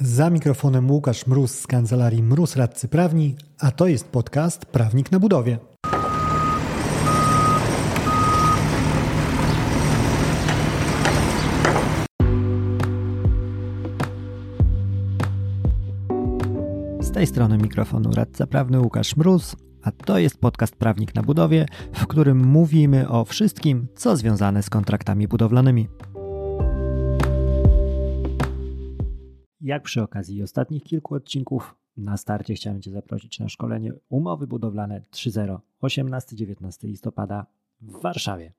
Za mikrofonem Łukasz Mróz z kancelarii Mróz Radcy Prawni, a to jest podcast Prawnik na Budowie. Z tej strony mikrofonu radca prawny Łukasz Mróz, a to jest podcast Prawnik na Budowie, w którym mówimy o wszystkim, co związane z kontraktami budowlanymi. Jak przy okazji ostatnich kilku odcinków, na starcie chciałem Cię zaprosić na szkolenie Umowy Budowlane 3.0 18-19 listopada w Warszawie.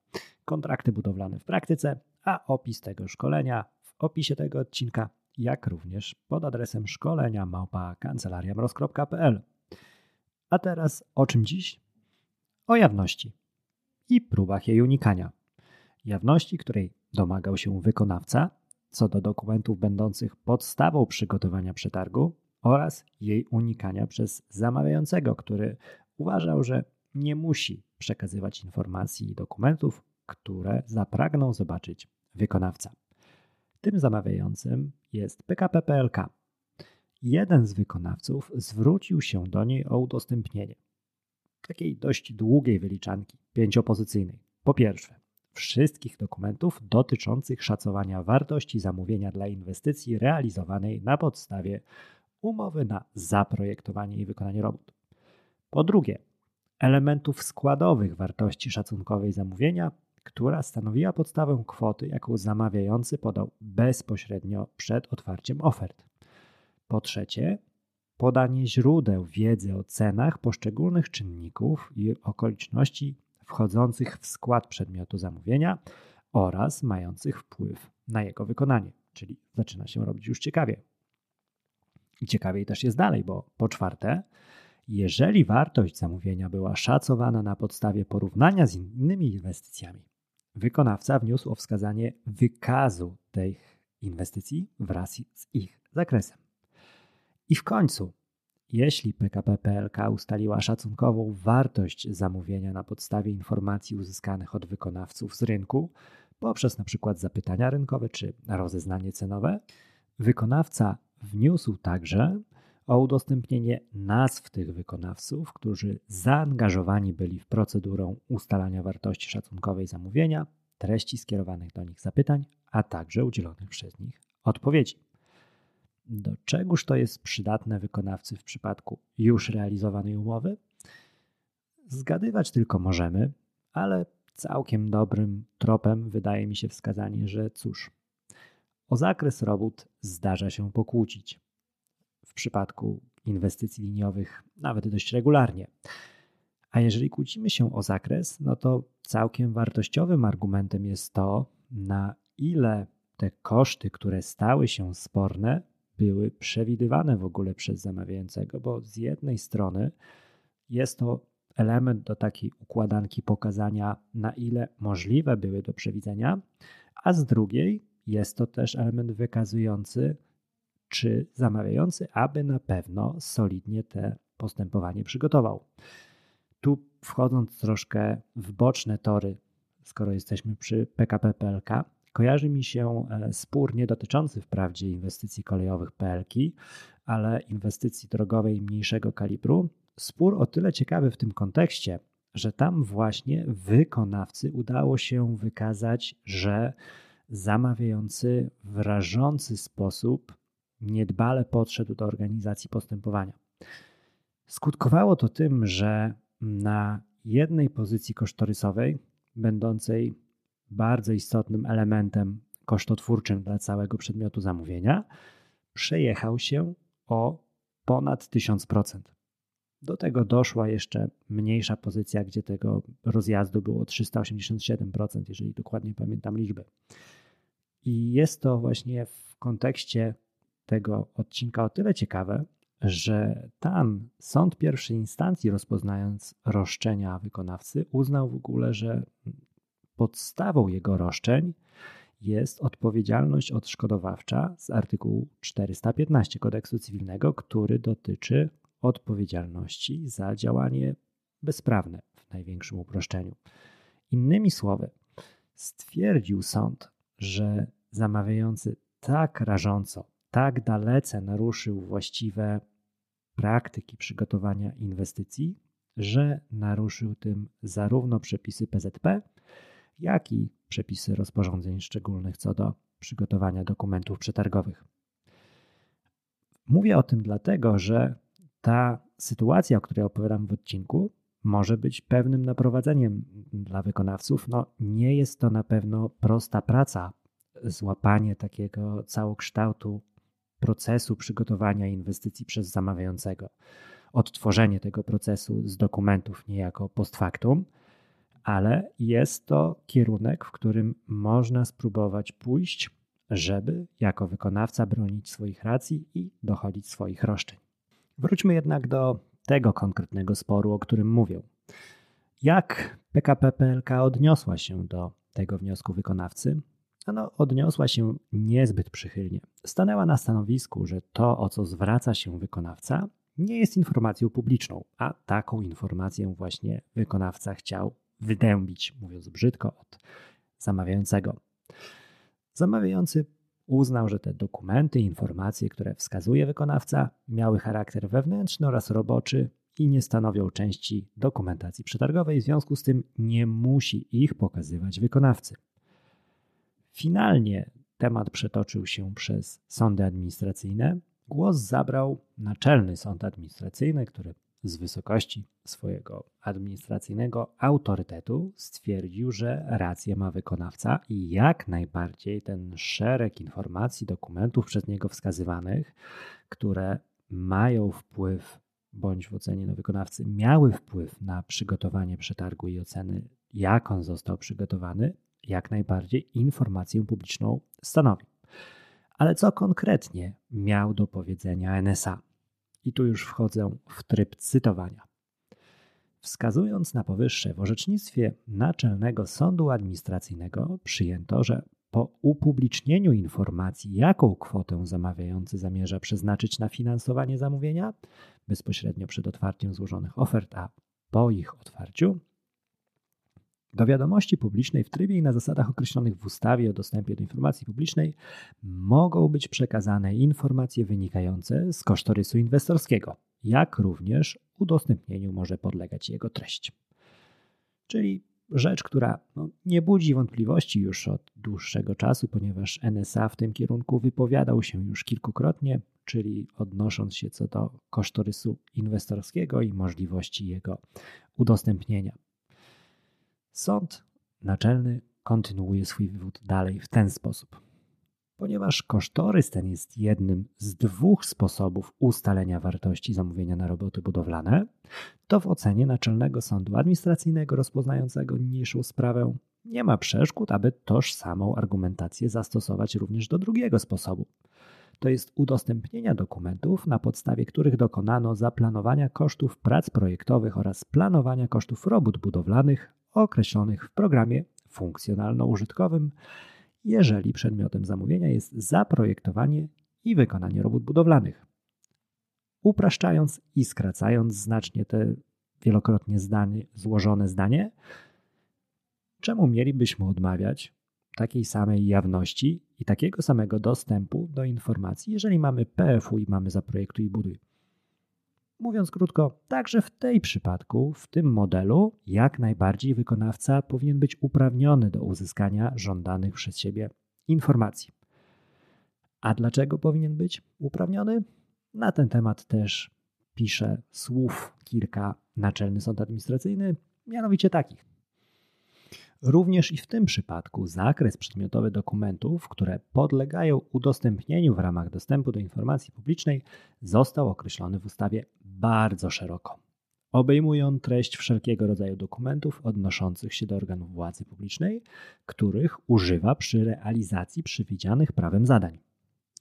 Kontrakty budowlane w praktyce, a opis tego szkolenia w opisie tego odcinka, jak również pod adresem szkolenia małpa kancelariamroz.pl. A teraz o czym dziś? O jawności i próbach jej unikania. Jawności, której domagał się wykonawca, co do dokumentów będących podstawą przygotowania przetargu oraz jej unikania przez zamawiającego, który uważał, że nie musi przekazywać informacji i dokumentów, które zapragną zobaczyć wykonawca. Tym zamawiającym jest PKP PLK. Jeden z wykonawców zwrócił się do niej o udostępnienie takiej dość długiej wyliczanki, pięciopozycyjnej. Po pierwsze, wszystkich dokumentów dotyczących szacowania wartości zamówienia dla inwestycji realizowanej na podstawie umowy na zaprojektowanie i wykonanie robót. Po drugie, elementów składowych wartości szacunkowej zamówienia, która stanowiła podstawę kwoty, jaką zamawiający podał bezpośrednio przed otwarciem ofert. Po trzecie, podanie źródeł wiedzy o cenach poszczególnych czynników i okoliczności wchodzących w skład przedmiotu zamówienia oraz mających wpływ na jego wykonanie. Czyli zaczyna się robić już ciekawie. I ciekawiej też jest dalej, bo po czwarte, jeżeli wartość zamówienia była szacowana na podstawie porównania z innymi inwestycjami, wykonawca wniósł o wskazanie wykazu tych inwestycji wraz z ich zakresem. I w końcu jeśli PKP PLK ustaliła szacunkową wartość zamówienia na podstawie informacji uzyskanych od wykonawców z rynku, poprzez np. zapytania rynkowe czy rozeznanie cenowe, wykonawca wniósł także o udostępnienie nazw tych wykonawców, którzy zaangażowani byli w procedurę ustalania wartości szacunkowej zamówienia, treści skierowanych do nich zapytań, a także udzielonych przez nich odpowiedzi. Do czegoż to jest przydatne wykonawcy w przypadku już realizowanej umowy? Zgadywać tylko możemy, ale całkiem dobrym tropem wydaje mi się wskazanie, że cóż, o zakres robót zdarza się pokłócić. W przypadku inwestycji liniowych nawet dość regularnie. A jeżeli kłócimy się o zakres, no to całkiem wartościowym argumentem jest to, na ile te koszty, które stały się sporne, były przewidywane w ogóle przez zamawiającego, bo z jednej strony jest to element do takiej układanki pokazania, na ile możliwe były do przewidzenia, a z drugiej jest to też element wykazujący, czy zamawiający, aby na pewno solidnie te postępowanie przygotował. Tu wchodząc troszkę w boczne tory, skoro jesteśmy przy PKP PLK, Kojarzy mi się e, spór nie dotyczący wprawdzie inwestycji kolejowych PLK, ale inwestycji drogowej mniejszego kalibru. Spór o tyle ciekawy w tym kontekście, że tam właśnie wykonawcy udało się wykazać, że zamawiający w rażący sposób niedbale podszedł do organizacji postępowania. Skutkowało to tym, że na jednej pozycji kosztorysowej, będącej bardzo istotnym elementem kosztotwórczym dla całego przedmiotu zamówienia, przejechał się o ponad 1000%. Do tego doszła jeszcze mniejsza pozycja, gdzie tego rozjazdu było 387%, jeżeli dokładnie pamiętam liczbę. I jest to właśnie w kontekście tego odcinka o tyle ciekawe, że tam sąd pierwszej instancji, rozpoznając roszczenia wykonawcy, uznał w ogóle, że Podstawą jego roszczeń jest odpowiedzialność odszkodowawcza z artykułu 415 kodeksu cywilnego, który dotyczy odpowiedzialności za działanie bezprawne w największym uproszczeniu. Innymi słowy, stwierdził sąd, że zamawiający tak rażąco tak dalece naruszył właściwe praktyki przygotowania inwestycji, że naruszył tym zarówno przepisy PZP, jak i przepisy rozporządzeń szczególnych co do przygotowania dokumentów przetargowych. Mówię o tym dlatego, że ta sytuacja, o której opowiadam w odcinku, może być pewnym naprowadzeniem dla wykonawców. No, nie jest to na pewno prosta praca, złapanie takiego całokształtu procesu przygotowania inwestycji przez zamawiającego, odtworzenie tego procesu z dokumentów niejako post factum, ale jest to kierunek, w którym można spróbować pójść, żeby jako wykonawca bronić swoich racji i dochodzić swoich roszczeń. Wróćmy jednak do tego konkretnego sporu, o którym mówię. Jak PKP PLK odniosła się do tego wniosku wykonawcy? No, odniosła się niezbyt przychylnie. Stanęła na stanowisku, że to, o co zwraca się wykonawca, nie jest informacją publiczną, a taką informację właśnie wykonawca chciał wydębić, mówiąc brzydko, od zamawiającego. Zamawiający uznał, że te dokumenty, informacje, które wskazuje wykonawca, miały charakter wewnętrzny oraz roboczy i nie stanowią części dokumentacji przetargowej, w związku z tym nie musi ich pokazywać wykonawcy. Finalnie temat przetoczył się przez sądy administracyjne. Głos zabrał Naczelny Sąd Administracyjny, który z wysokości swojego administracyjnego autorytetu stwierdził, że rację ma wykonawca i jak najbardziej ten szereg informacji, dokumentów przez niego wskazywanych, które mają wpływ bądź w ocenie wykonawcy miały wpływ na przygotowanie przetargu i oceny, jak on został przygotowany, jak najbardziej informację publiczną stanowi. Ale co konkretnie miał do powiedzenia NSA? I tu już wchodzę w tryb cytowania. Wskazując na powyższe, w orzecznictwie Naczelnego Sądu Administracyjnego przyjęto, że po upublicznieniu informacji, jaką kwotę zamawiający zamierza przeznaczyć na finansowanie zamówienia, bezpośrednio przed otwarciem złożonych ofert, a po ich otwarciu, do wiadomości publicznej w trybie i na zasadach określonych w ustawie o dostępie do informacji publicznej mogą być przekazane informacje wynikające z kosztorysu inwestorskiego, jak również udostępnieniu może podlegać jego treść. Czyli rzecz, która no, nie budzi wątpliwości już od dłuższego czasu, ponieważ NSA w tym kierunku wypowiadał się już kilkukrotnie, czyli odnosząc się co do kosztorysu inwestorskiego i możliwości jego udostępnienia. Sąd naczelny kontynuuje swój wywód dalej w ten sposób. Ponieważ kosztorys ten jest jednym z dwóch sposobów ustalenia wartości zamówienia na roboty budowlane, to w ocenie Naczelnego Sądu Administracyjnego rozpoznającego niniejszą sprawę nie ma przeszkód, aby tożsamą argumentację zastosować również do drugiego sposobu. To jest udostępnienia dokumentów, na podstawie których dokonano zaplanowania kosztów prac projektowych oraz planowania kosztów robót budowlanych określonych w programie funkcjonalno-użytkowym, jeżeli przedmiotem zamówienia jest zaprojektowanie i wykonanie robót budowlanych. Upraszczając i skracając znacznie te wielokrotnie zdanie, złożone zdanie, czemu mielibyśmy odmawiać takiej samej jawności i takiego samego dostępu do informacji, jeżeli mamy PFU i mamy zaprojektuj i buduj? Mówiąc krótko, także w tej przypadku, w tym modelu, jak najbardziej wykonawca powinien być uprawniony do uzyskania żądanych przez siebie informacji. A dlaczego powinien być uprawniony? Na ten temat też pisze słów kilka Naczelny Sąd Administracyjny, mianowicie takich. Również i w tym przypadku zakres przedmiotowy dokumentów, które podlegają udostępnieniu w ramach dostępu do informacji publicznej, został określony w ustawie bardzo szeroko. Obejmuje on treść wszelkiego rodzaju dokumentów odnoszących się do organów władzy publicznej, których używa przy realizacji przewidzianych prawem zadań.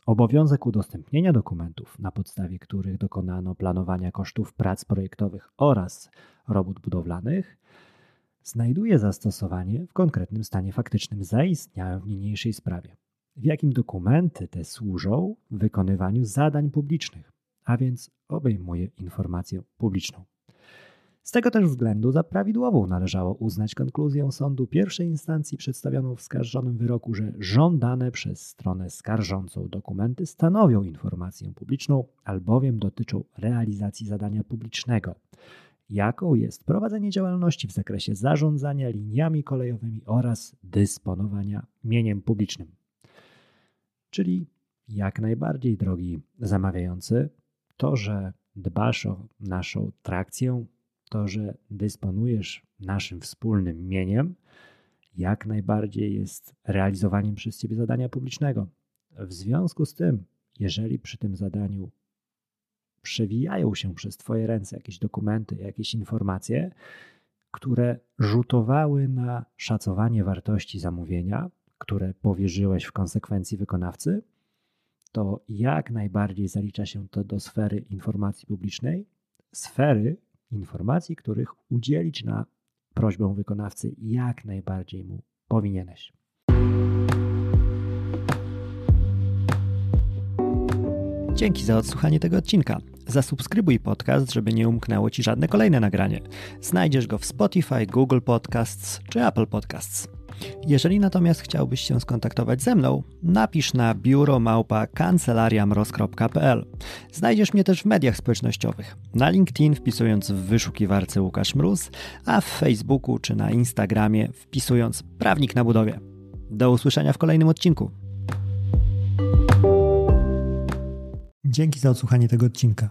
Obowiązek udostępnienia dokumentów, na podstawie których dokonano planowania kosztów prac projektowych oraz robót budowlanych, znajduje zastosowanie w konkretnym stanie faktycznym zaistniałym w niniejszej sprawie, w jakim dokumenty te służą wykonywaniu zadań publicznych, a więc obejmuje informację publiczną. Z tego też względu za prawidłową należało uznać konkluzję sądu pierwszej instancji przedstawioną w skarżonym wyroku, że żądane przez stronę skarżącą dokumenty stanowią informację publiczną, albowiem dotyczą realizacji zadania publicznego, jaką jest prowadzenie działalności w zakresie zarządzania liniami kolejowymi oraz dysponowania mieniem publicznym. Czyli jak najbardziej, drogi zamawiający, to, że dbasz o naszą trakcję, to, że dysponujesz naszym wspólnym mieniem, jak najbardziej jest realizowaniem przez Ciebie zadania publicznego. W związku z tym, jeżeli przy tym zadaniu przewijają się przez Twoje ręce jakieś dokumenty, jakieś informacje, które rzutowały na szacowanie wartości zamówienia, które powierzyłeś w konsekwencji wykonawcy, to jak najbardziej zalicza się to do sfery informacji publicznej, sfery informacji, których udzielić na prośbę wykonawcy jak najbardziej mu powinieneś. Dzięki za odsłuchanie tego odcinka. Zasubskrybuj podcast, żeby nie umknęło Ci żadne kolejne nagranie. Znajdziesz go w Spotify, Google Podcasts czy Apple Podcasts. Jeżeli natomiast chciałbyś się skontaktować ze mną, napisz na biuromałpa kancelariamroz.pl. Znajdziesz mnie też w mediach społecznościowych. Na LinkedIn wpisując w wyszukiwarce Łukasz Mróz, a w Facebooku czy na Instagramie wpisując Prawnik na budowie. Do usłyszenia w kolejnym odcinku. Dzięki za odsłuchanie tego odcinka.